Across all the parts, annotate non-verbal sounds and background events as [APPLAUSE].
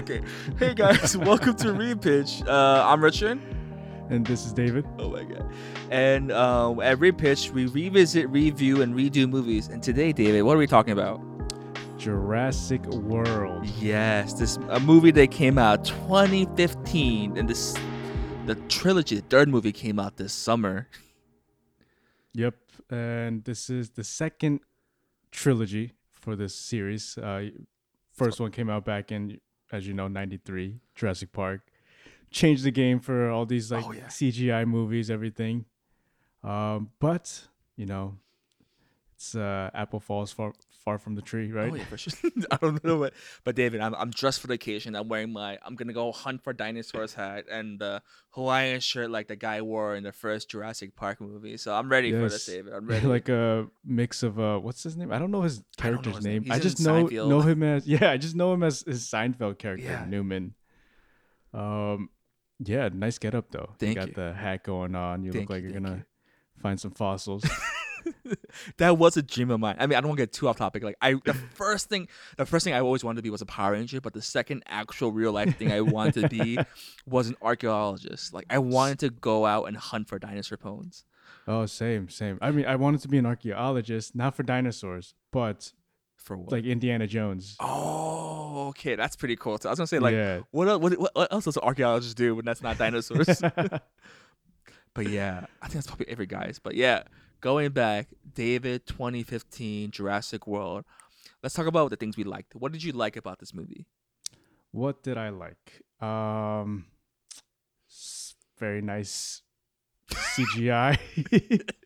okay. Hey guys, [LAUGHS] welcome to Repitch. Uh, I'm Richard. And this is David. Oh my god. And uh, at Repitch, we revisit, review, and redo movies. And today, David, what are we talking about? Jurassic World. Yes, this a movie that came out 2015, and this the trilogy, the third movie came out this summer. Yep, and this is the second trilogy for this series. Uh, first one came out back in, as you know, '93, Jurassic Park. Changed the game for all these like Oh, yeah. CGI movies, everything. Um, but you know, it's uh, apple falls far far from the tree, right? Oh yeah, for sure. [LAUGHS] I don't know what, but David, I'm I'm dressed for the occasion. I'm wearing my I'm gonna go hunt for dinosaurs hat and the Hawaiian shirt like the guy wore in the first Jurassic Park movie. So I'm ready for this, Yes. David. I'm [LAUGHS] ready. like a mix of uh what's his name? I don't know his I know character's his name. name. I just know Seinfeld. know him as [LAUGHS] yeah, I just know him as his Seinfeld character, Yeah. Newman. Um yeah, nice get up though. Thank you got you. the hat going on. You Thank look like you, are gonna you. find some fossils. [LAUGHS] that was a dream of mine. I mean, I don't want to get too off topic. Like I, the [LAUGHS] first thing, the first thing I always wanted to be was a Power Ranger. But the second actual real life thing I wanted to be [LAUGHS] was an archaeologist. Like I wanted to go out and hunt for dinosaur bones. oh, same, same. I mean I wanted to be an archaeologist, not for dinosaurs, but For what? like Indiana Jones. oh, okay, that's pretty cool. So I was gonna say like, yeah. what, el- what what else does an archaeologist do when that's not dinosaurs? but yeah, I think that's probably every guy's. But yeah, going back, David, 2015, Jurassic World. Let's talk about the things we liked. What did you like about this movie? What did I like? Um, very nice CGI.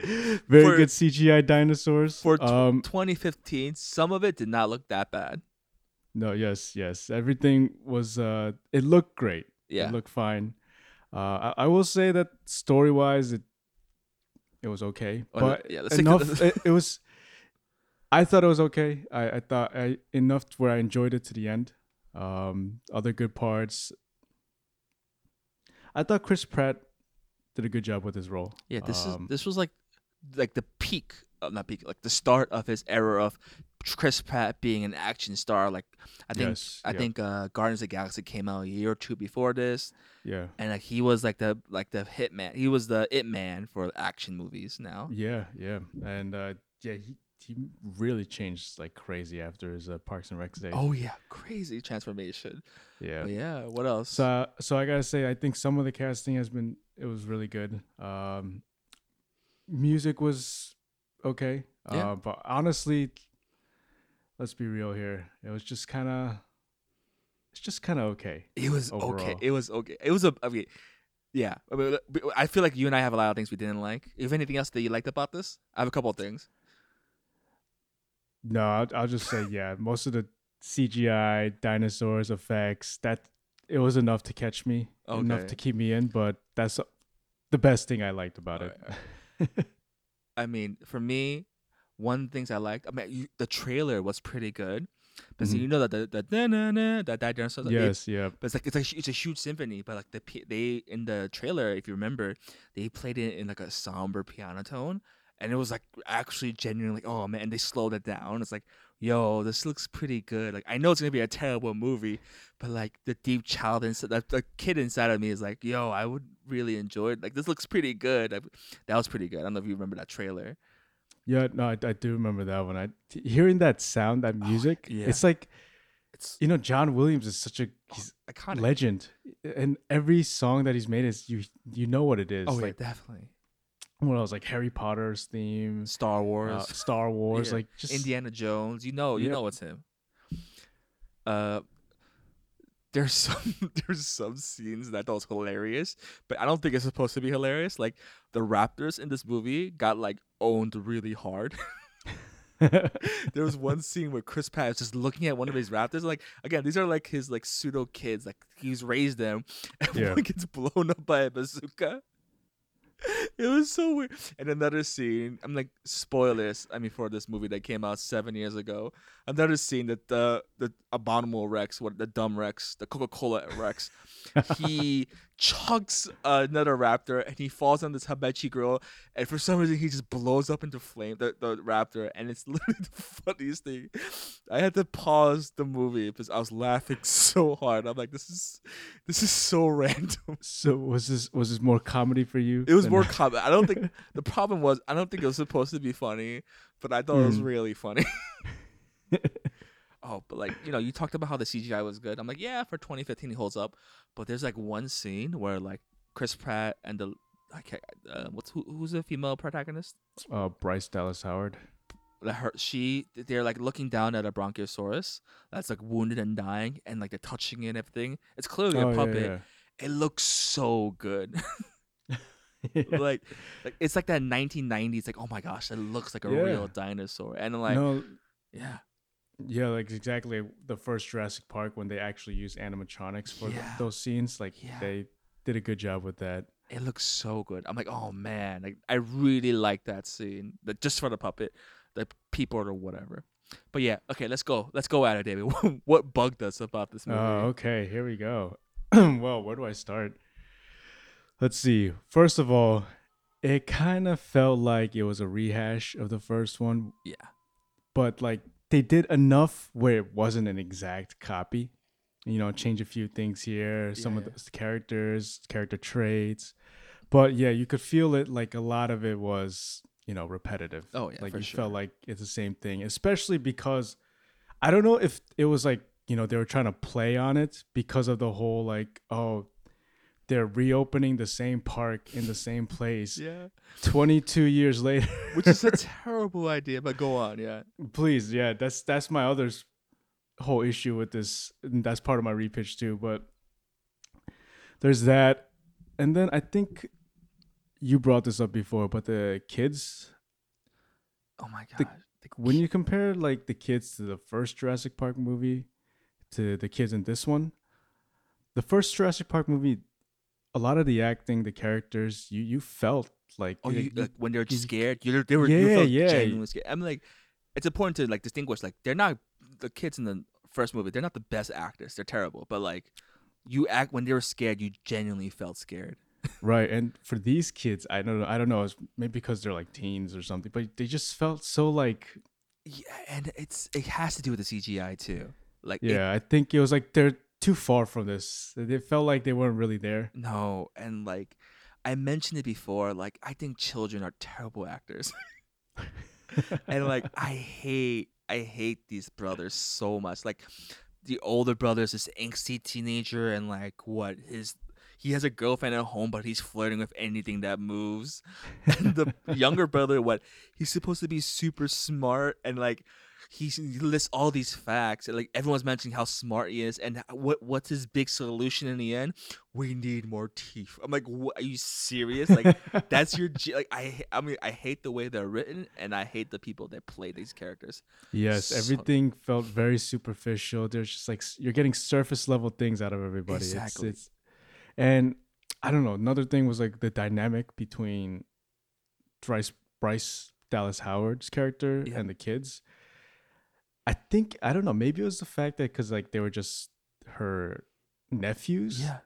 [LAUGHS] very For- good CGI dinosaurs. For um, 2015, some of it did not look that bad. no, yes, yes. Everything was. Uh, it looked great. Yeah. It looked fine. Uh, I, I will say that story wise, it it was okay, Oh, but yeah, enough. it, it was. I thought it was okay. I, I thought I enough where I enjoyed it to the end. Um, other good parts. I thought Chris Pratt did a good job with his role. Yeah, this Um, is this was like like the peak, uh, not peak, like the start of his era of Chris Pratt being an action star. Like I think Yes, I yeah. think uh, Guardians of the Galaxy came out a year or two before this, Yeah, and like he was like the like the hit man. He was the it man for action movies now. yeah, yeah, and uh, yeah, he he really changed like crazy after his uh, Parks and Rec days. Oh yeah, crazy transformation. yeah. But yeah, what else? So so I gotta say, I think some of the casting has been it was really good. Um, music was okay, Yeah. uh, but honestly, let's be real here. It was just kind of, it's just kind of okay. It was okay. It was okay. It was a, mean, yeah. I, mean, I feel like you and I have a lot of things we didn't like. If anything else that you liked about this, I have a couple of things. No, I'll, I'll just say yeah. Most of the CGI dinosaurs effects that it was enough to catch me, enough to keep me in. But that's the best thing I liked about it. [LAUGHS] I mean, for me, one things I liked. I mean, you, the trailer was pretty good, but see, Mhm. you know that the the na na na that that dinosaur. yes, yeah, but it's like it's like it's a huge symphony. But like the they in the trailer, if you remember, they played it in like a somber piano tone, and it was like actually genuinely like, oh man, and they slowed it down. It's like, yo, this looks pretty good. Like I know it's gonna be a terrible movie, but like the deep child inside, the, the kid inside of me is like, yo, I would really enjoy it. Like this looks pretty good. Like, that was pretty good. I don't know if you remember that trailer. yeah. No, I, I do remember that one. I t- hearing that sound, that oh, music. yeah. It's like It's you know, John Williams is such a he's iconic. legend, and every song that he's made is you you know what it is. oh like yeah, definitely. What else? Like Harry Potter's theme, Star Wars. uh, Star Wars, Yeah. like just Indiana Jones. You know, you Yep. know it's him. Uh, there's [LAUGHS] some there's some scenes that I thought was hilarious, but I don't think it's supposed to be hilarious. Like the Raptors in this movie got like owned really hard. [LAUGHS] [LAUGHS] there was one scene where Chris Pratt is just looking at one of his Raptors. Like again, these are like his like pseudo kids. Like he's raised them, and Yeah. one gets blown up by a bazooka. [LAUGHS] It was so weird. And another scene, I'm like spoilers. I mean, for this movie that came out seven years ago, another scene that the the abominable Rex, what the dumb Rex, the Coca Cola Rex, [LAUGHS] he chucks another raptor and he falls on this Hibachi girl and for some reason he just blows up into flame the, the raptor and it's [LAUGHS] literally the funniest thing. I had to pause the movie because I was laughing [LAUGHS] so hard. I'm like, this is this is so [LAUGHS] random. So was this was this more comedy for you? It was more common. I don't think the problem was I don't think it was supposed to be funny, but I thought it was Mm. really funny. Oh, but like you know, you talked about how the CGI was good. I'm like, yeah, for 2015 he holds up, but there's like one scene where like Chris Pratt and the I can't, uh, what's who, who's the female protagonist? uh, Bryce Dallas Howard. Her she they're like looking down at a bronchiosaurus that's like wounded and dying, and like they're touching it and everything. It's clearly Oh, a yeah, puppet. It looks so good. [LAUGHS] [LAUGHS] yeah. like like it's like that 1990s like oh my gosh it looks like a Yeah. real dinosaur and like no, yeah yeah, like exactly the first Jurassic Park when they actually used animatronics for th- those scenes. Like Yeah. they did a good job with that. it looks so good i'm like oh man like i really like that scene but just for the puppet the people or whatever but yeah okay let's go let's go at it david [LAUGHS] what bugged us about this oh, movie Oh, okay. Here we go. [CLEARS THROAT] well, where do I start? Let's see. First of all, it kind of felt like it was a rehash of the first one, yeah but like they did enough where it wasn't an exact copy. You know, change a few things here, some of Yeah. the characters, character traits. But yeah, you could feel it like a lot of it was, you know, repetitive. Oh, yeah, Like you sure. felt like it's the same thing, especially because I don't know if it was like, you know, they were trying to play on it because of the whole like, oh, they're reopening the same park in the same place yeah 22 years later. which is a [LAUGHS] terrible idea but go on yeah Please, yeah, that's that's my other whole issue with this. And that's part of my repitch too. But there's that, and then I think you brought this up before, but the kids. oh my god The- When you compare like the kids to the first Jurassic Park movie to the kids in this one, the first Jurassic Park movie, a lot of the acting, the characters, you you felt like oh you- you, you- like when they're scared you they were you Yeah, felt yeah. genuinely scared i'm like it's important to like distinguish like they're not the kids in the first movie they're not the best actors they're terrible but like you act when they were scared you genuinely felt scared Right, and for these kids, I don't know. I don't know. It's maybe because they're like teens or something, but they just felt so like yeah and it's it has to do with the cgi too like it- yeah. I think it was like they're too far from this. They felt like they weren't really there. no and like i mentioned it before like i think children are terrible actors [LAUGHS] and like i hate i hate these brothers so much like the older brother is this angsty teenager and like what his he has a girlfriend at home but he's flirting with anything that moves [LAUGHS] and the younger brother what he's supposed to be super smart and like he lists all these facts and like everyone's mentioning how smart he is and what what's his big solution in the end we need more teeth i'm like what, are you serious like [LAUGHS] that's your G- like I I mean I hate the way they're written and I hate the people that play these characters. yes, So- everything felt very superficial. There's just like you're getting surface level things out of everybody. Exactly. It's, it's and I don't know. Another thing was like the dynamic between Bryce Bryce Dallas Howard's character Yeah. and the kids. I think I don't know. Maybe it was the fact that because like they were just her nephews. Yeah,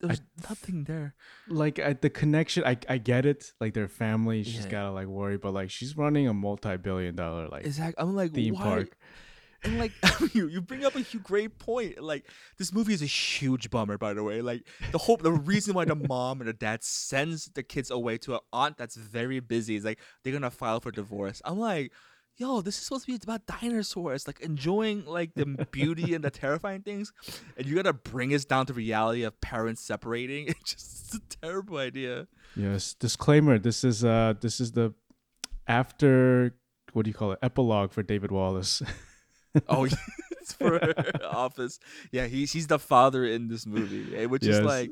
there's nothing there. like I, the connection I, I get it like their family she's Yeah. gotta like worry but like she's running a multi-billion dollar like Exactly. I'm like theme why? park And like [LAUGHS] you, you bring up a great point. Like this movie is a huge bummer, by the way. Like the whole the reason why the [LAUGHS] mom and the dad sends the kids away to an aunt that's very busy is like they're gonna file for divorce. I'm like, yo, this is supposed to be about dinosaurs, like enjoying like the beauty and the terrifying things, and you gotta bring us down to reality of parents separating. [LAUGHS] It's just a terrible idea. yes disclaimer this is uh this is the after what do you call it epilogue for david wallace [LAUGHS] Oh, it's for Office. Yeah, he's he's the father in this movie, eh, which Yes. is like,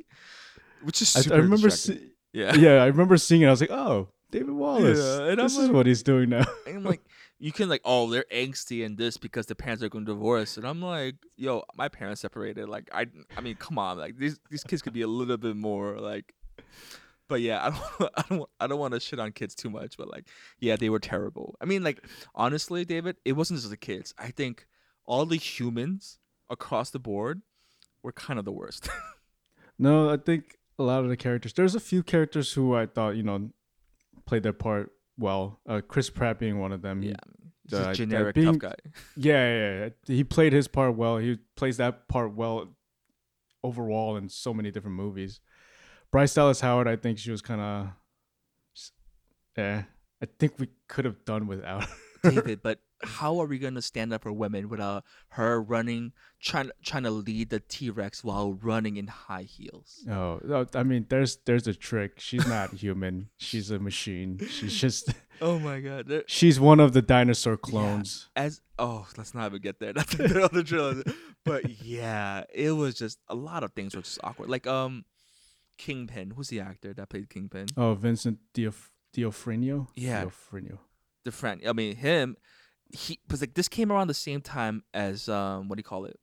which is I, super I remember see- yeah. yeah i remember seeing it i was like oh david wallace Yeah, this is like- what he's doing now I'm like, you can like, oh, they're angsty and this because the parents are going to divorce, and I'm like, yo, my parents separated. Like, I, I mean, come on, like these these kids could be a little bit more like. But yeah, I don't, [LAUGHS] I don't, I don't want to shit on kids too much. But like, yeah, they were terrible. I mean, like, honestly, David, it wasn't just the kids. I think all the humans across the board were kind of the worst. [LAUGHS] no i think a lot of the characters. There's a few characters who I thought you know played their part well. Uh, Chris Pratt being one of them. Yeah, just uh, generic being- tough guy. [LAUGHS] yeah, yeah, yeah. He played his part well. He plays that part well overall in so many different movies. Bryce Dallas Howard, I think she was kind of, yeah. I think we could have done without. [LAUGHS] her. David, but how are we gonna stand up for women without her running, trying trying to lead the T Rex while running in high heels? Oh, no, I mean, there's there's a trick. She's not [LAUGHS] human. She's a machine. She's just [LAUGHS] Oh my god! She's one of the dinosaur clones. as oh, let's not even get there. [LAUGHS] That's the other trailer. But yeah, it was just a lot of things were just awkward. Like um, Kingpin. Who's the actor that played Kingpin? Oh, Vincent Diof- Diofrenio. Yeah. Diofrenio. The friend. I mean him. He was like this came around the same time as um, what do you call it?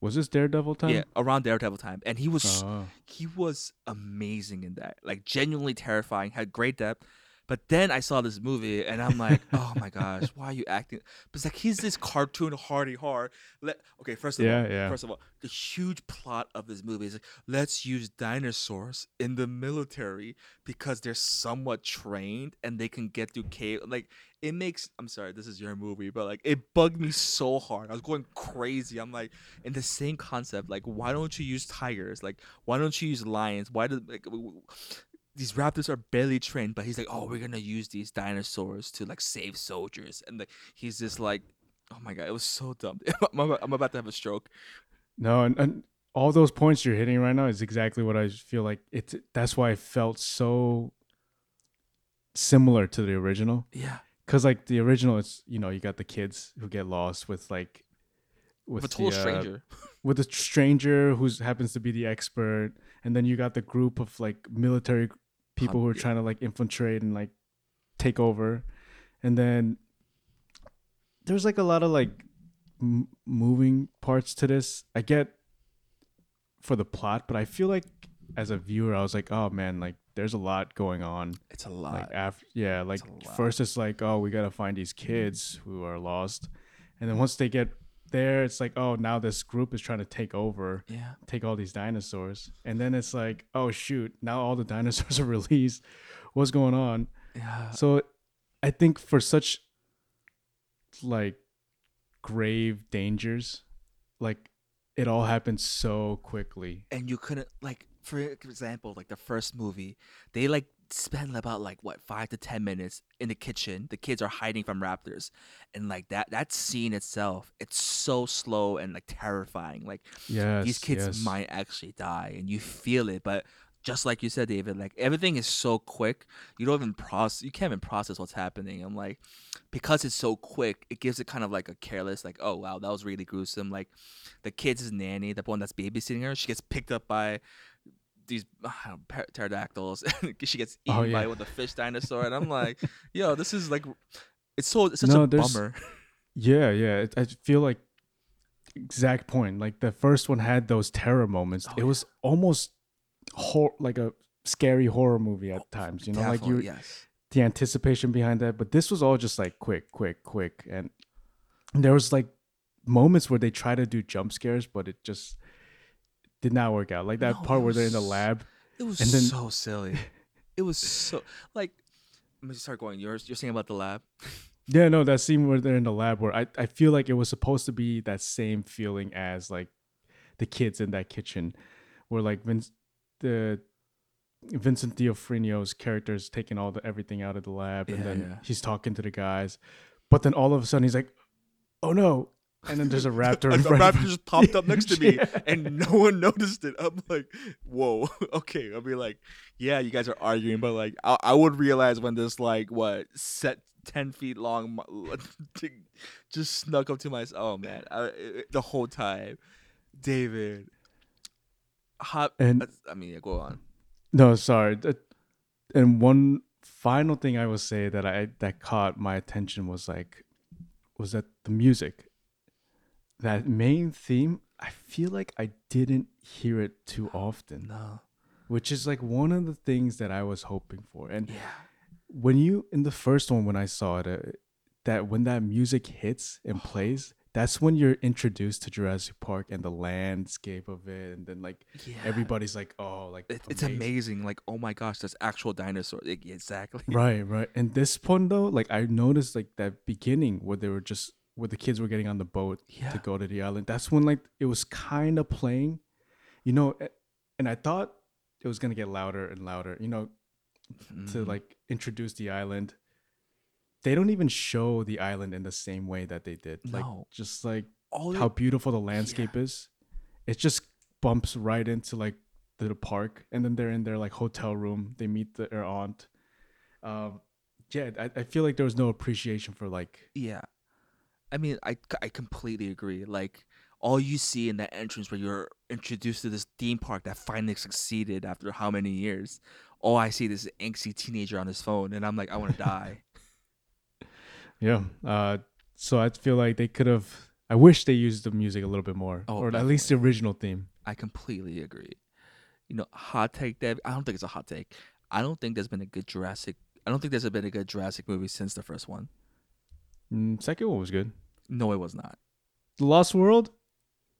Was this Daredevil time? Yeah, around Daredevil time, and he was Oh. he was amazing in that. Like genuinely terrifying, had great depth. But then I saw this movie and I'm like, [LAUGHS] oh my gosh, why are you acting? But it's like he's this cartoon hardy hard. Let okay, first of Yeah, all, yeah. first of all, the huge plot of this movie is like, let's use dinosaurs in the military because they're somewhat trained and they can get through cave. Like it makes. I'm sorry, this is your movie, but like it bugged me so hard. I was going crazy. I'm like, in the same concept, like why don't you use tigers? Like why don't you use lions? Why do like these raptors are barely trained? But he's like, oh, we're gonna use these dinosaurs to like save soldiers, and like he's just like, oh my god, it was so dumb. [LAUGHS] I'm, about, to have a stroke. No, and, and all those points you're hitting right now is exactly what I feel like. It's that's why I felt so similar to the original. Yeah, Cause like the original, it's you know you got the kids who get lost with like with with a total the, uh, stranger. [LAUGHS] with a stranger who happens to be the expert, and then you got the group of like military people who are trying to like infiltrate and like take over, and then there's like a lot of like m- moving parts to this. I get for the plot, but I feel like as a viewer, I was like, oh man, like there's a lot going on. It's a lot. Like after, yeah, like lot. first it's like, oh, we gotta find these kids who are lost, and then once they get there, it's like, oh, now this group is trying to take over, yeah, take all these dinosaurs, and then it's like, oh shoot, now all the [LAUGHS] dinosaurs are released. What's going on? yeah. So, I think for such like grave dangers, like it all happened so quickly. and you couldn't like for example like the first movie they like spend about like what five to ten minutes in the kitchen. The kids are hiding from raptors. And like that that scene itself it's so slow and like terrifying. Like Yes, these kids yes. might actually die and you feel it. But just like you said david like everything is so quick. You don't even process you can't even process what's happening. I'm like because it's so quick it gives it kind of like a careless like oh wow that was really gruesome. Like the kid's nanny the one that's babysitting her she gets picked up by these [SIGHS] know, pterodactyls [LAUGHS] and she gets oh, eaten Oh, by yeah. with a fish dinosaur and i'm like [LAUGHS] yo this is like it's so it's such No, a bummer [LAUGHS] Yeah, yeah. It, I feel like exact point. Like the first one had those terror moments. Oh, it yeah. was almost hor- like a scary horror movie at oh, times. You know, like you yes the anticipation behind that. But this was all just like quick, quick, quick, and there was like moments where they try to do jump scares, but it just did not work out. Like that No, part where they're in the lab. It was And then- so silly. It was so like. Let me start going. You're you're saying about the lab. Yeah, no, that scene where they're in the lab where I, I feel like it was supposed to be that same feeling as like the kids in that kitchen where like Vince the Vincent D'Onofrio's character is taking all the everything out of the lab and Yeah, then yeah. he's talking to the guys. But then all of a sudden he's like, Oh no. And then there's a raptor [LAUGHS] a in front of raptor just popped up next to me, [LAUGHS] Yeah. and no one noticed it. I'm like, whoa, [LAUGHS] okay. I'll be like, yeah, you guys are arguing, but like, I, I would realize when this like what set ten feet long just snuck up to my. Oh man, I, it- the whole time, David. Hot, And- I mean, yeah, go on. No, sorry. And one final thing I will say that I that caught my attention was like was that the music. That main theme, I feel like I didn't hear it too often, No, which is like one of the things that I was hoping for. And yeah, when you in the first one when I saw it, uh, that when that music hits and plays, that's when you're introduced to Jurassic Park and the landscape of it, and then like Yeah. everybody's like, oh, like It, it's amazing. Like, oh my gosh, that's actual dinosaur. Like, exactly. Right, right. And this point though, like I noticed like that beginning where they were just where the kids were getting on the boat Yeah. to go to the island. That's when like it was kind of playing, you know, and I thought it was gonna get louder and louder, you know, to Mhm. like introduce the island. They don't even show the island in the same way that they did. Like No. just like all how beautiful the landscape is. It just bumps right into like the, the park, and then they're in their like hotel room. They meet the, their aunt. Um, yeah, I, I feel like there was no appreciation for like Yeah. I mean, I, I completely agree. Like, all you see in that entrance where you're introduced to this theme park that finally succeeded after how many years, all I see is this angsty teenager on his phone, and I'm like, I want to die. [LAUGHS] yeah. Uh, so I feel like they could have. I wish they used the music a little bit more, Oh, or at least the original theme. I completely agree. You know, hot take, Deb. I don't think it's a hot take. I don't think there's been a good Jurassic. I don't think there's been a good Jurassic movie since the first one. Mm, second one was good. No, it was not. The Lost World.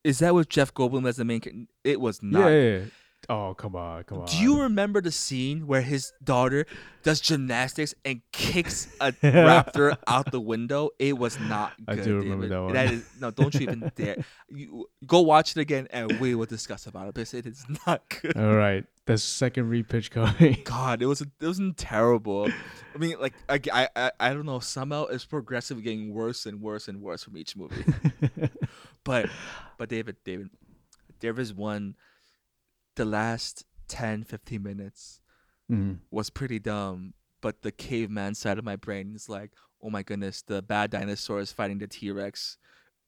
Is that with Jeff Goldblum as the main? character? It was not. Yeah, yeah, yeah. Oh come on, come on. Do you remember the scene where his daughter does gymnastics and kicks a [LAUGHS] raptor out the window? It was not I good. do remember David. that one. That is no. Don't you even [LAUGHS] dare. You go watch it again, and we will discuss about it because it is not [LAUGHS] good. All right, the second repitch coming. God, it was it wasn't terrible. I mean, like I, I I I don't know. Somehow it's progressively getting worse and worse and worse from each movie. but but David David, there is one. The last 10, 15 minutes Mhm. was pretty dumb, but the caveman side of my brain is like, oh my goodness, the bad dinosaur is fighting the T Rex,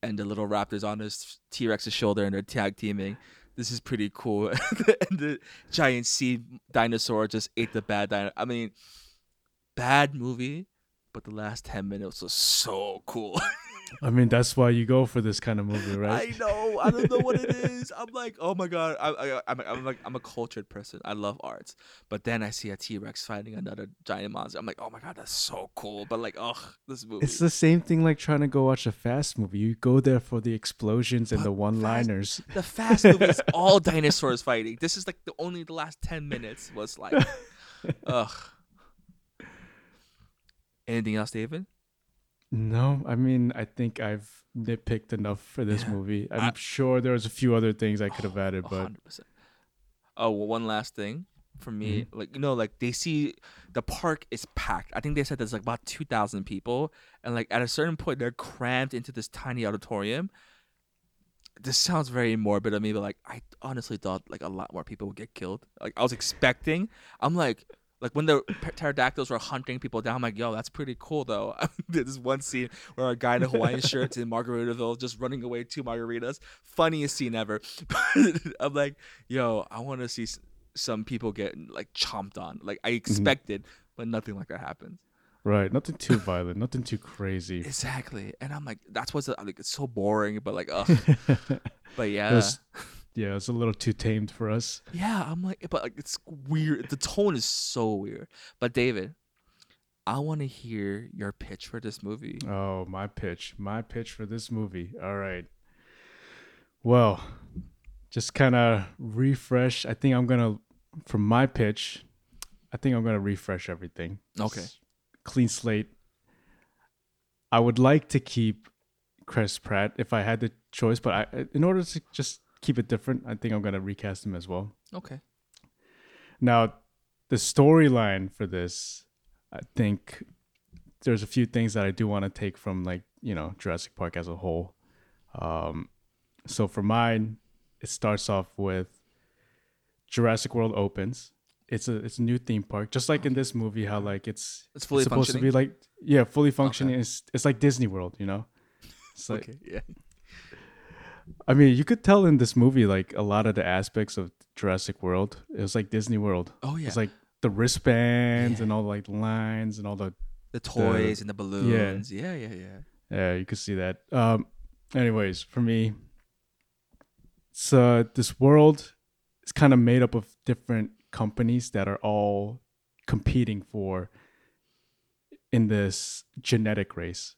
and the little raptor's on his T Rex's shoulder, and they're tag teaming. This is pretty cool. [LAUGHS] and the giant sea dinosaur just ate the bad dinosaur. I mean, bad movie, but the last ten minutes was so cool. [LAUGHS] I mean, that's why you go for this kind of movie, right? I know. I don't know what it is. I'm like, oh my god. I, I, I'm, I'm like, I'm a cultured person. I love arts. But then I see a T Rex fighting another giant monster. I'm like, oh my god, that's so cool. But like, ugh, this movie. It's the same thing like trying to go watch a fast movie. You go there for the explosions and But the one-liners. the fast movie is all dinosaurs fighting. This is like the only the last ten minutes was like, [LAUGHS] ugh. Anything else, David? No, I mean, I think I've nitpicked enough for this Yeah. movie. I'm I- sure there was a few other things I could have added, but hundred percent. Oh, well, one last thing for me, Mm-hmm. like you know, like they see the park is packed. I think they said there's like about two thousand people, and like at a certain point they're crammed into this tiny auditorium. This sounds very morbid of me, but like I honestly thought like a lot more people would get killed. Like I was expecting. I'm like. Like when the pterodactyls were hunting people down, I'm like, yo, that's pretty cool though. [LAUGHS] There's one scene where a guy in a Hawaiian [LAUGHS] shirt in Margaritaville just running away two margaritas. Funniest scene ever. [LAUGHS] I'm like, yo, I want to see some people get like chomped on. Like I mm-hmm. expected, but nothing like that happens. right, nothing too violent, nothing too crazy. Exactly, and I'm like, that's what's like it's so boring, but like, ugh. but yeah, yeah, it's a little too tamed for us. yeah. I'm like, but like it's weird. The tone is so weird. But David, I want to hear your pitch for this movie. Oh, my pitch. My pitch for this movie. All right. Well, just kind of refresh. I think I'm going to, from my pitch, I think I'm going to refresh everything. Okay. Clean slate. I would like to keep Chris Pratt if I had the choice, but I, in order to just keep it different, I think I'm going to recast him as well. Okay. Now, the storyline for this, I think there's a few things that I do want to take from like, you know, Jurassic Park as a whole. Um, so for mine, it starts off with Jurassic World opens. It's a it's a new theme park, just like in this movie, how like it's It's fully supposed functioning. to be like yeah, fully functioning. It's it's like Disney World, you know. It's like okay. Yeah. I mean, you could tell in this movie like a lot of the aspects of Jurassic World. It was like Disney World. Oh yeah. It's like the wristbands Yeah. and all like lines and all the the toys and the balloons. Yeah. Yeah. Yeah. yeah, you could see that. Um, anyways, for me, so this world is kind of made up of different companies that are all competing for in this genetic race.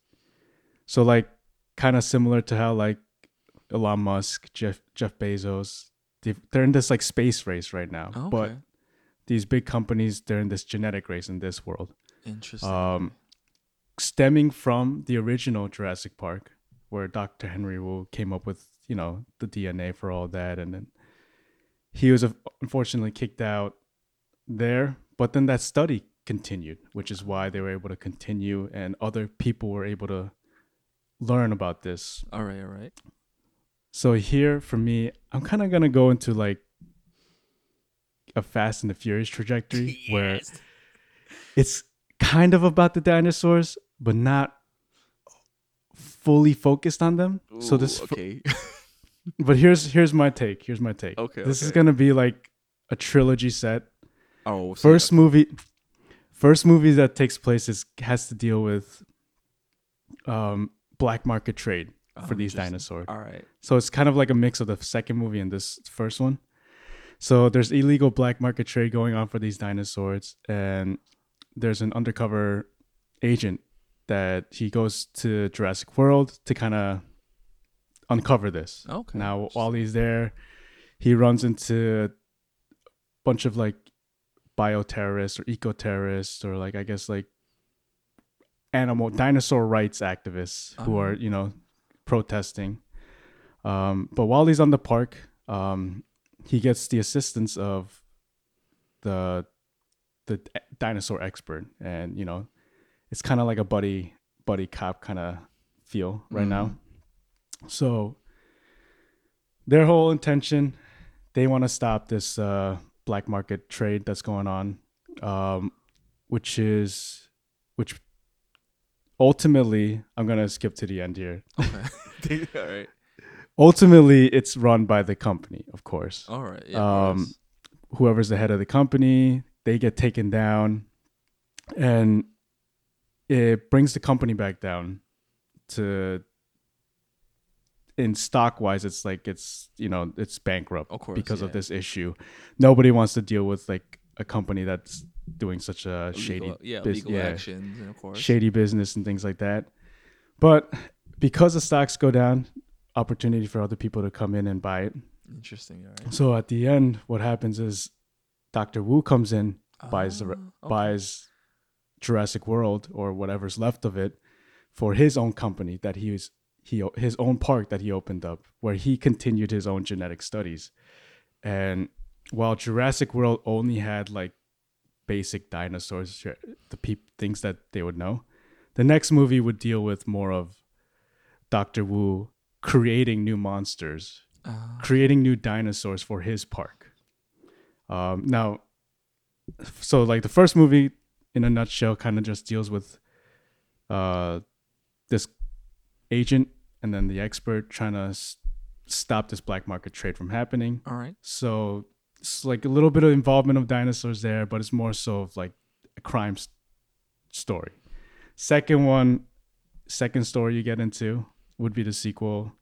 So like kind of similar to how like Elon Musk, Jeff Jeff Bezos, they're in this like space race right now. Okay. But these big companies, they're in this genetic race in this world. Interesting. Um, stemming from the original Jurassic Park, where Dr. Henry Wu came up with, you know, the DNA for all that, and then he was uh, unfortunately kicked out there. But then that study continued, which is why they were able to continue, and other people were able to learn about this. all right, all right. So here, for me, I'm kind of gonna go into like a Fast and the Furious trajectory, [LAUGHS] where it's kind of about the dinosaurs, but not fully focused on them. so this, Ooh, okay. [LAUGHS] but here's here's my take. Here's my take. Okay, this is gonna be like a trilogy set. oh, so First movie, first movie that takes place is has to deal with um black market trade. Oh, for Oh, these interesting. dinosaurs. All right. So it's kind of like a mix of the second movie and this first one. So there's illegal black market trade going on for these dinosaurs, and there's an undercover agent that he goes to Jurassic World to kind of uncover this. Okay. Now, while he's there, he runs into a bunch of like bioterrorists or eco terrorists, or like I guess like animal dinosaur rights activists who Oh. are you know protesting. Um, but while he's on the park, um, he gets the assistance of the the dinosaur expert, and you know, it's kind of like a buddy buddy cop kind of feel right now. So their whole intention, they want to stop this uh, black market trade that's going on, um, which is which ultimately I'm gonna skip to the end here. Okay. [LAUGHS] all right. Ultimately, it's run by the company, of course. All right. Yeah. Um, whoever's the head of the company, they get taken down, and it brings the company back down to. In stock wise, it's like it's you know it's bankrupt Of course, because of this issue. Nobody wants to deal with like a company that's doing such a shady yeah, bus- legal yeah, actions, and of course. shady business and things like that. But because the stocks go down, opportunity for other people to come in and buy it. Interesting. Right. So at the end, what happens is Doctor Wu comes in, buys the Ah, okay. buys Jurassic World or whatever's left of it for his own company that he was he his own park that he opened up where he continued his own genetic studies. And while Jurassic World only had like basic dinosaurs, the peop- things that they would know, the next movie would deal with more of Doctor Wu creating new monsters Ah, creating new dinosaurs for his park. Um, now, so like the first movie, in a nutshell, kind of just deals with uh, this agent and then the expert trying to s- stop this black market trade from happening. all right. So it's like a little bit of involvement of dinosaurs there, but it's more so of like a crime story. Second one, second story you get into would be the sequel.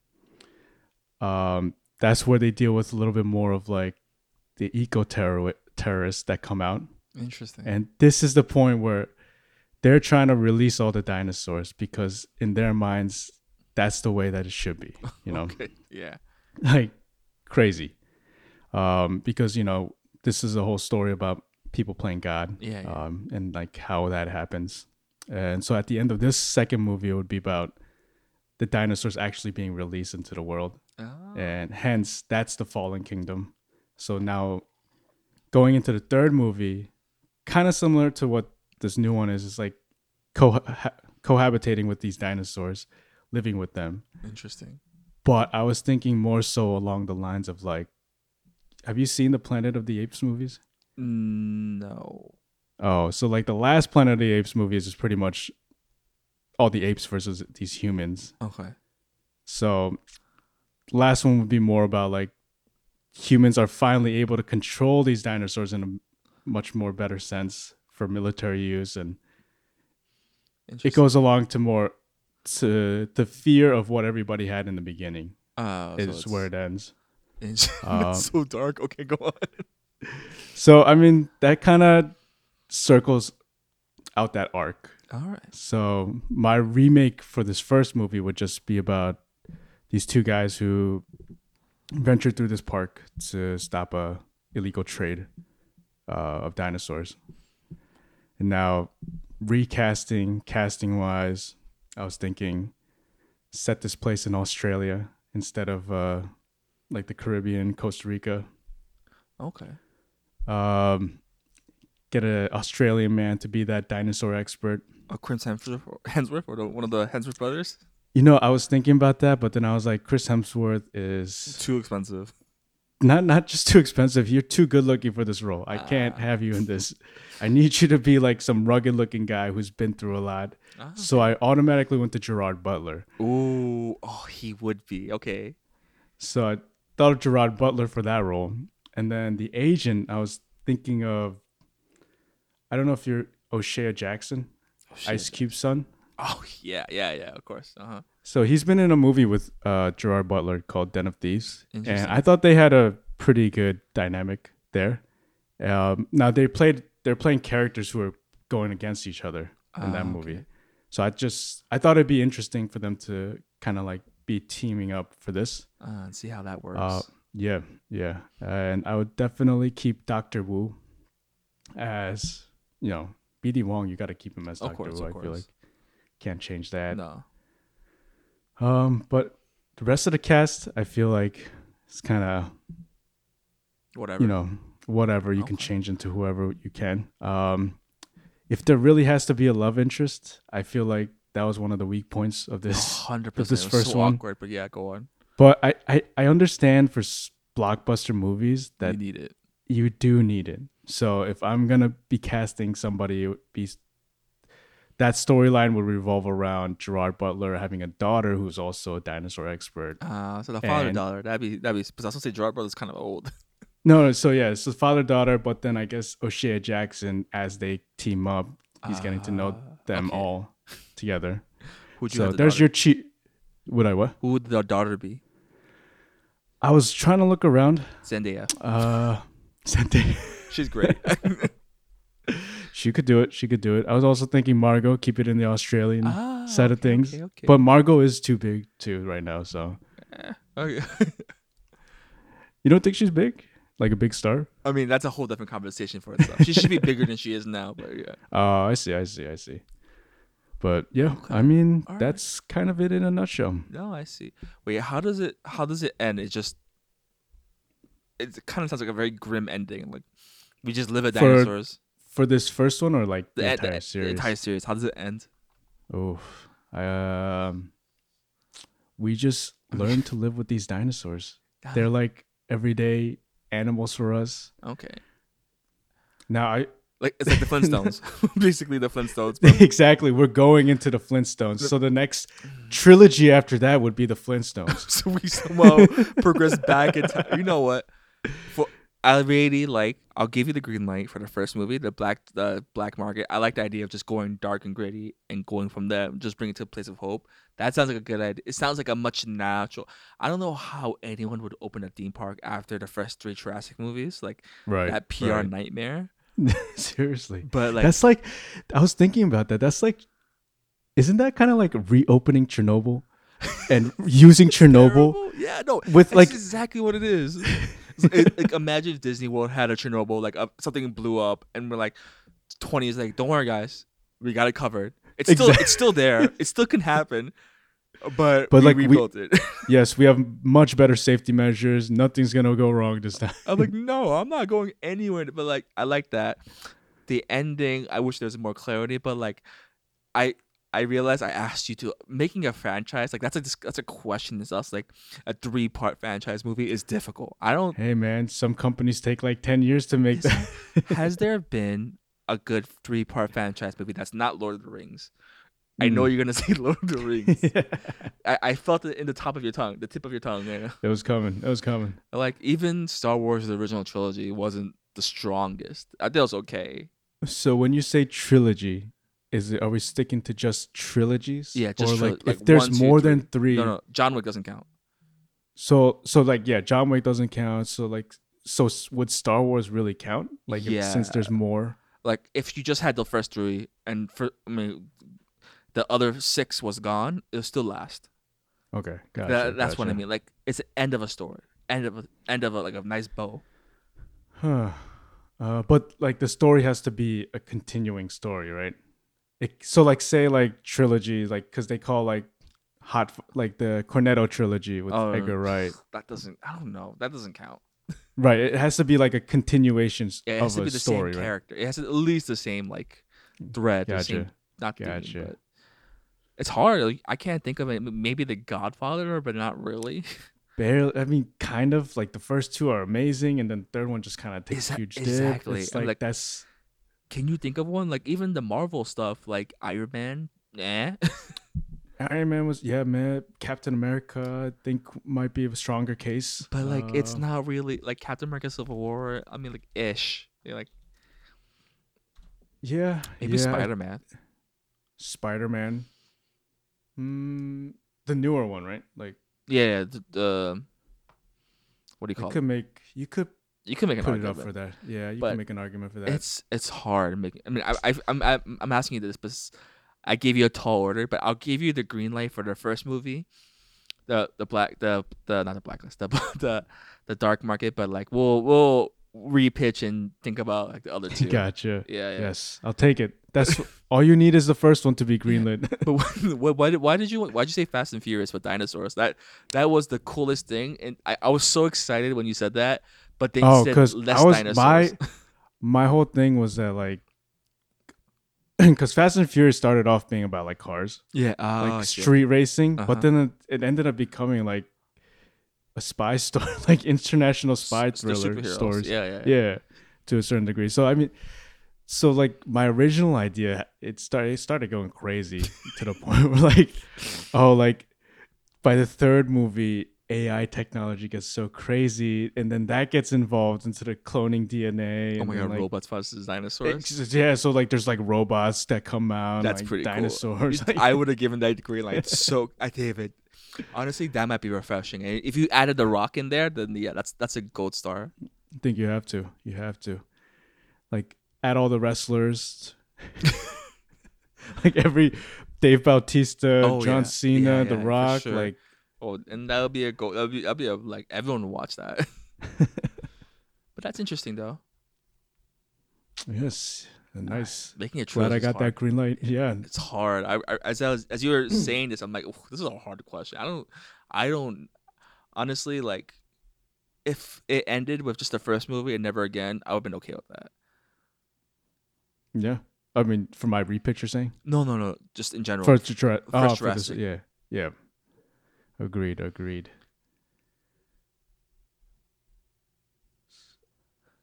Um, that's where they deal with a little bit more of like the eco terrorists that come out, Interesting. and this is the point where they're trying to release all the dinosaurs because in their minds that's the way that it should be. You know, [LAUGHS] Okay. Yeah. like crazy um because you know this is a whole story about people playing god Yeah. yeah. um and like how that happens and so at the end of this second movie it would be about the dinosaurs actually being released into the world Ah, and hence that's the fallen kingdom so now going into the third movie kind of similar to what this new one is is like co- cohabitating with these dinosaurs living with them interesting. but I was thinking more so along the lines of like, have you seen the Planet of the Apes movies? No. Oh, so like the last Planet of the Apes movies is pretty much all the apes versus these humans. Okay. So last one would be more about like humans are finally able to control these dinosaurs in a much more better sense for military use and it goes along to more to the fear of what everybody had in the beginning oh, so is it's- where it ends. It's [LAUGHS] um, that's so dark. Okay, go on. [LAUGHS] So I mean that kind of circles out that arc. All right. So my remake for this first movie would just be about these two guys who ventured through this park to stop a illegal trade uh, of dinosaurs. And now recasting, casting wise, I was thinking set this place in Australia instead of uh, like the Caribbean, Costa Rica. Okay. Um, get an Australian man to be that dinosaur expert. Oh, Chris Hemsworth, Hemsworth or the, one of the Hemsworth brothers? You know, I was thinking about that, but then I was like, Chris Hemsworth is Too expensive. not not just too expensive. You're too good looking for this role. I can't Ah. have you in this. I need you to be like some rugged looking guy who's been through a lot. Ah. So I automatically went to Gerard Butler. Ooh, oh, he would be okay. So I thought of Gerard Butler for that role. And then the agent, I was thinking of I don't know if you're O'Shea Jackson, Oh, shit. Ice Cube's son. Oh yeah, yeah, yeah. Of course. Uh huh. So he's been in a movie with uh, Gerard Butler called Den of Thieves, and I thought they had a pretty good dynamic there. Um, now they played they're playing characters who are going against each other in Ah, that okay. movie. So I just I thought it'd be interesting for them to kind of like be teaming up for this. Uh, and see how that works. Uh, yeah, yeah, and I would definitely keep Doctor Wu as you know BD Wong. You got to keep him as Doctor Wu. I feel like can't change that. no. Um, but the rest of the cast, I feel like it's kind of Whatever. you know whatever you can change into whoever you can. Um, if there really has to be a love interest, I feel like that was one of the weak points of this. [LAUGHS] Hundred percent. this first so one. awkward, but yeah, go on. But I I, I understand for blockbuster movies that you need it. you do need it. So if I'm gonna be casting somebody, it would be that storyline would revolve around Gerard Butler having a daughter who's also a dinosaur expert. Uh, so the father And- daughter. That'd be that'd be. Because I was gonna say Gerard Butler's kind of old. [LAUGHS] No, no, so yeah, it's father daughter, but then I guess O'Shea Jackson, as they team up, he's getting to know Ah, them okay. all together. Who'd you So the there's daughter? your cheat. Would I what? Who would the daughter be? I was trying to look around. Zendaya. Uh, [LAUGHS] Zendaya. She's great. [LAUGHS] she could do it. She could do it. I was also thinking Margot, keep it in the Australian ah, side of okay, things. Okay, okay. But Margot is too big too right now. So Eh, okay. [LAUGHS] you don't think she's big, like a big star? I mean, that's a whole different conversation for itself. She should be bigger than she is now, but yeah. Oh, I see. I see. I see. But yeah, Okay. I mean, All right. that's kind of it in a nutshell. No, I see. Wait, how does it? How does it end? It just. It kind of sounds like a very grim ending. Like, we just live at dinosaurs. For this first one, or like the, The, entire the- series? the entire series. How does it end? Oof. Um, we just learn to live with these dinosaurs. They're like everyday animals for us. okay. Now, I Like it's like the Flintstones, [LAUGHS] basically the Flintstones. [LAUGHS] Exactly we're going into the Flintstones. So the next trilogy after that would be the Flintstones. [LAUGHS] so we somehow progress back in time. You know what? For I really like. I'll give you the green light for the first movie, the black the black market. I like the idea of just going dark and gritty and going from there, just bring it to a place of hope. That sounds like a good idea. It sounds like a much natural. I don't know how anyone would open a theme park after the first three Jurassic movies, like Right. that PR right. nightmare. [LAUGHS] Seriously. But like, That's like I was thinking about that. That's like isn't that kind of like reopening Chernobyl and [LAUGHS] using Chernobyl terrible. Yeah, no, with like exactly what it is. [LAUGHS] It- like imagine if Disney World had a Chernobyl, like uh, something blew up, and we're like, twenty is like, don't worry, guys, we got it covered. It's still, it's still there. It still can happen, but But, we like, we- rebuilt it. [LAUGHS] yes, we have much better safety measures. Nothing's gonna go wrong this time. I'm like, [LAUGHS] no, I'm not going anywhere. But like, I like that. The ending, I wish there was more clarity, but like, I. I realized I asked you to making a franchise like that's a that's a question. Is us like a three part franchise movie is difficult. I don't Hey man, some companies take like ten years to make that. [LAUGHS] has there been a good three part franchise movie that's not Lord of the Rings? I know Mm. you're gonna [LAUGHS] say Lord of the Rings. [LAUGHS] I, I felt it in the top of your tongue, the tip of your tongue. Yeah. It was coming. It was coming. Like even Star Wars, the original trilogy, wasn't the strongest. I think it was okay. So when you say trilogy, is it are we sticking to just trilogies? Yeah, just or trilo- like, like if there's one, two, more three. than three. No, no, John Wick doesn't count. So so like yeah, John Wick doesn't count. So like so would Star Wars really count? Like if, since there's more. Like if you just had the first three, and for I mean, the other six was gone, it'll still last. Okay, gotcha. That, that's what I mean. Like it's the end of a story, end of a, end of a, like a nice bow. Huh. [SIGHS] Uh, but like the story has to be a continuing story, right? It, so like say like trilogy, like because they call like hot like the Cornetto trilogy with Oh. Edgar [SIGHS] Wright, That doesn't. I don't know. That doesn't count. right? It has to be like a continuation s- It of has to a be the story, same right? character. It has to, at least the same like thread. The same, Gotcha. not theme, Gotcha. but it's hard. Like, I can't think of it. Maybe The Godfather, but not really. [LAUGHS] Barely. I mean, kind of like the first two are amazing, and then third one just kind of takes Exa- a huge dip. exactly. It's like, like- that's Can you think of one? Like even the Marvel stuff, like Iron Man. Eh. [LAUGHS] Iron Man was yeah, man. Captain America, I think might be a stronger case, But like, it's Uh, not really like Captain America: Civil War. I mean, like ish. Yeah, like Yeah, maybe yeah, Spider Man. Spider Man. Mm, the newer one, right? Like Yeah, the, the what do you call? you could it? make you could You could make an put it argument. up for that. Yeah, you But can make an argument for that. It's it's hard making. I mean, I, I I'm I'm I'm asking you this, but I gave you a tall order, but I'll give you the green light for the first movie, the the black the the not the blacklist the [LAUGHS] the the dark market, but like we'll we'll repitch and think about like the other [LAUGHS] two. gotcha. Yeah, yeah. Yes, I'll take it. That's [LAUGHS] all you need is the first one to be greenlit. [LAUGHS] But why, why, did, why did you why did you say Fast and Furious with dinosaurs? That that was the coolest thing, and I, I was so excited when you said that. But then oh, you said because less I was dinosaurs. my my whole thing was that like [CLEARS THROAT] because Fast and Furious started off being about like cars, yeah, like oh, shit. street racing, Uh-huh. but then it, it ended up becoming like a spy story, [LAUGHS] like international spy S- thriller stories. Yeah, yeah, yeah. yeah, to a certain degree. So I mean, so like my original idea, it started it started going crazy to the [LAUGHS] point where like, oh, like by the third movie, AI technology gets so crazy, and then that gets involved into the cloning DNA. Oh and my god, like, robots versus dinosaurs. it's- yeah, so like there's like robots that come out, That's like pretty cool. dinosaurs. [LAUGHS] like- I would have given that green light. So I David, honestly, that might be refreshing. And if you added the Rock in there, then yeah, that's that's a gold star. I think you have to. You have to. Like add all the wrestlers. [LAUGHS] like every Dave Bautista, Oh, John yeah. Cena, Yeah, The yeah, for Rock, sure. like Oh, and that'll be a gold. That'll be, that'll be a, like everyone would watch that. [LAUGHS] but that's interesting though. yes, nice. Making a Glad I got hard. that green light. Yeah. It's hard. I, I as I was, as you were hmm. saying this, I'm like, this is a hard question. I don't, I don't, honestly like, if it ended with just the first movie and never again, I would have been okay with that. Yeah. I mean, for my repick, you're saying? No, no, no. Just in general. For, Jura- oh, First for this, yeah. Yeah. Agreed. Agreed.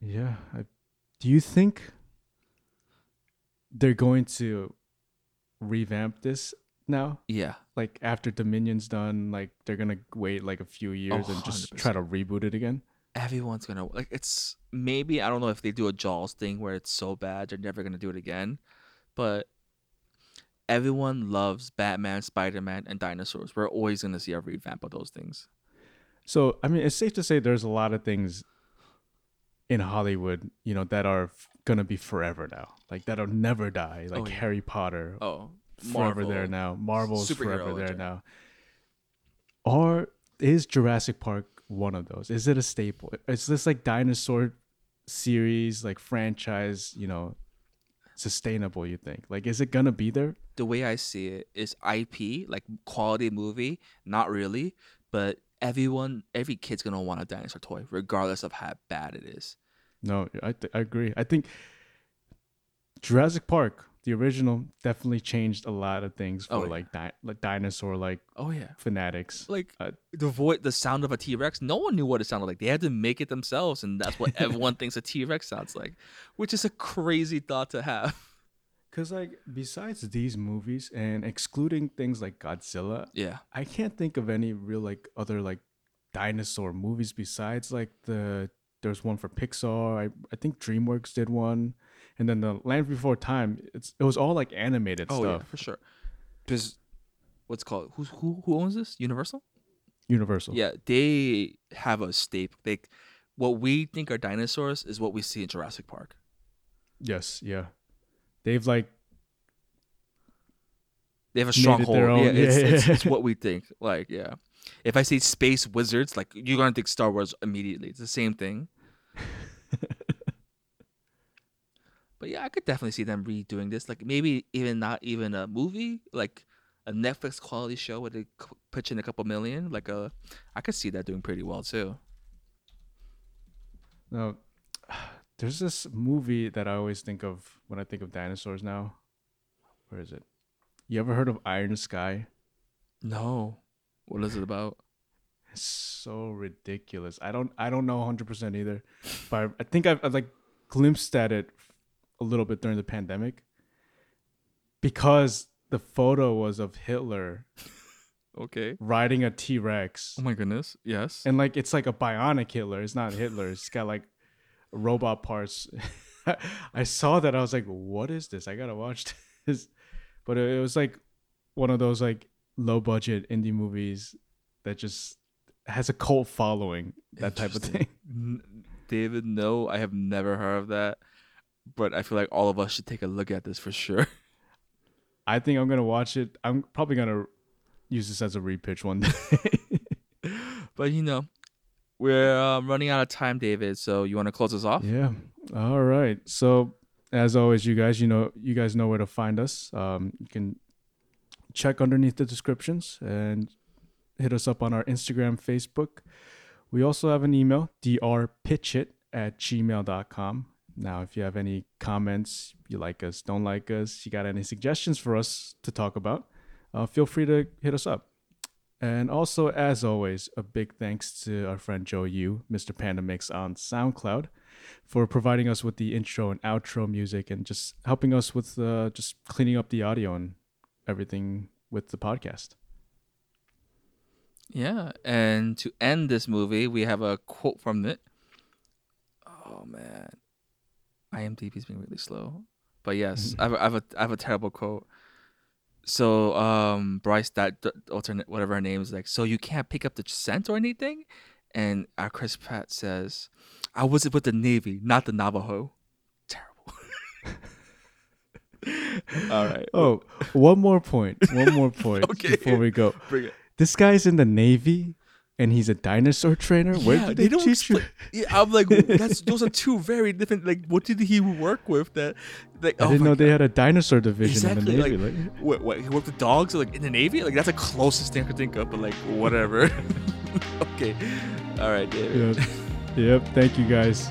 Yeah. I, do you think they're going to revamp this now? yeah. Like after Dominion's done, like they're gonna wait like a few years and just try to reboot it again? everyone's gonna like it's maybe I don't know if they do a Jaws thing where it's so bad they're never gonna do it again, but everyone loves Batman, Spider Man, and dinosaurs. We're always gonna see a revamp of those things. So I mean, it's safe to say there's a lot of things in Hollywood, you know, that are f- gonna be forever now, like that'll never die, oh, like Oh, yeah. Harry Potter, Oh, forever there now, Marvel's Superhero forever there legend. now. Or is Jurassic Park one of those? Is it a staple? Is this like dinosaur series, like franchise, you know, sustainable? You think? Like, is it gonna be there? The way I see it is IP, like quality movie, not really, but everyone, every kid's gonna want a dinosaur toy, regardless of how bad it is. No, I th- I agree. I think Jurassic Park, the original, definitely changed a lot of things for Oh, yeah. like di- like dinosaur like Oh yeah. fanatics. like Uh, the voice, the sound of a T Rex. No one knew what it sounded like. They had to make it themselves, and that's what everyone [LAUGHS] thinks a T Rex sounds like, which is a crazy thought to have. [LAUGHS] Cause like besides these movies and excluding things like Godzilla, Yeah, I can't think of any real like other like dinosaur movies besides like the there's one for Pixar. I, I think DreamWorks did one, and then the Land Before Time. It's it was all like animated stuff. oh yeah, for sure. Because what's called who's who who owns this? Universal. Universal. Yeah, they have a staple. They, what we think are dinosaurs is what we see in Jurassic Park. Yes. Yeah. They've like They have a stronghold. their. Yeah, it's, Yeah, It's, yeah. it's what we think. Like, yeah. If I say space wizards, like you're gonna think Star Wars immediately. It's the same thing. But yeah, I could definitely see them redoing this. Like maybe even not even a movie, like a Netflix quality show where they pitch in a couple million. Like a, I could see that doing pretty well too. No, [SIGHS] there's this movie that I always think of when I think of dinosaurs now. Where is it? You ever heard of Iron Sky? No, what is it about? [SIGHS] It's so ridiculous. I don't I don't know 100% either. But I, I think I've, I've like glimpsed at it a little bit during the pandemic because the photo was of Hitler [LAUGHS] Okay. riding a T-Rex. Oh my goodness. Yes. and like it's like a bionic Hitler. It's not Hitler. It's got like robot parts. [LAUGHS] I saw that. I was like, "What is this? I gotta watch [LAUGHS] this." But it was like one of those like low budget indie movies that just has a cult following. That type of thing. David, no, I have never heard of that. But I feel like all of us should take a look at this for sure. [LAUGHS] I think I'm gonna watch it. I'm probably gonna use this as a repitch one day. [LAUGHS] but you know, we're um, running out of time, David. So you want to close us off? Yeah. All right. So as always, you guys, you know, you guys know where to find us. Um, you can check underneath the descriptions and hit us up on our Instagram, Facebook. We also have an email, drpitchit at gmail.com. Now, if you have any comments, you like us, don't like us, you got any suggestions for us to talk about, uh, feel free to hit us up. And also, as always, a big thanks to our friend Joe Yu, Mr. Panda Mix on SoundCloud, for providing us with the intro and outro music and just helping us with uh, just cleaning up the audio and everything with the podcast. Yeah. And to end this movie, we have a quote from it. Oh man, IMDb's being really slow. But yes, I have, a, I have a I have a terrible quote. So um Bryce that d- alternate whatever her name is like. So you can't pick up the scent or anything, and our Chris Pratt says, "I was with the Navy, not the Navajo." Terrible. [LAUGHS] All right. Oh, one more point. One more point [LAUGHS] Okay. before we go. bring it. This guy's in the Navy and he's a dinosaur trainer. Where Yeah, did they they, don't teach you? Yeah, I'm like, that's those are two very different. Like, what did he work with? That, like, I oh didn't know they had a dinosaur division exactly in the like, Navy. Like, what, what he worked with dogs like in the Navy. Like that's the closest thing I could think of. But like, whatever. [LAUGHS] okay, all right, David. yep. yep. Thank you guys.